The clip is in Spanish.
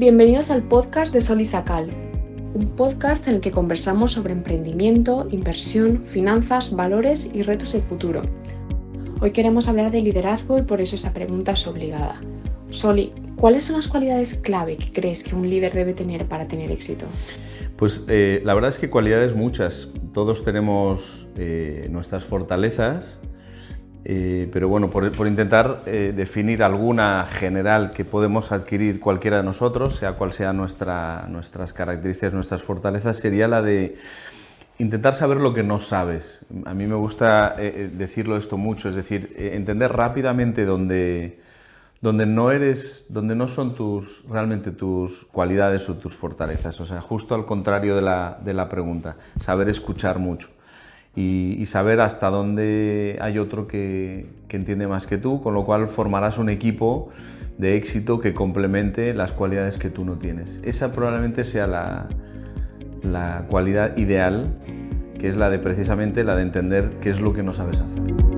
Bienvenidos al podcast de Sol y Sacal, un podcast en el que conversamos sobre emprendimiento, inversión, finanzas, valores y retos del futuro. Hoy queremos hablar de liderazgo y por eso esta pregunta es obligada. Soli, ¿cuáles son las cualidades clave que crees que un líder debe tener para tener éxito? Pues eh, la verdad es que cualidades muchas. Todos tenemos eh, nuestras fortalezas, eh, pero bueno, por, intentar definir alguna general que podemos adquirir cualquiera de nosotros, sea cual sea nuestra, nuestras características, nuestras fortalezas, sería la de intentar saber lo que no sabes. A mí me gusta decirlo esto mucho, es decir, entender rápidamente dónde donde no eres, donde no son tus, realmente tus cualidades o tus fortalezas. O sea, justo al contrario de la, de la pregunta, saber escuchar mucho y, saber hasta dónde hay otro que, que, entiende más que tú, con lo cual formarás un equipo de éxito que complemente las cualidades que tú no tienes. Esa probablemente sea la, la cualidad ideal, que es la de precisamente la de entender qué es lo que no sabes hacer.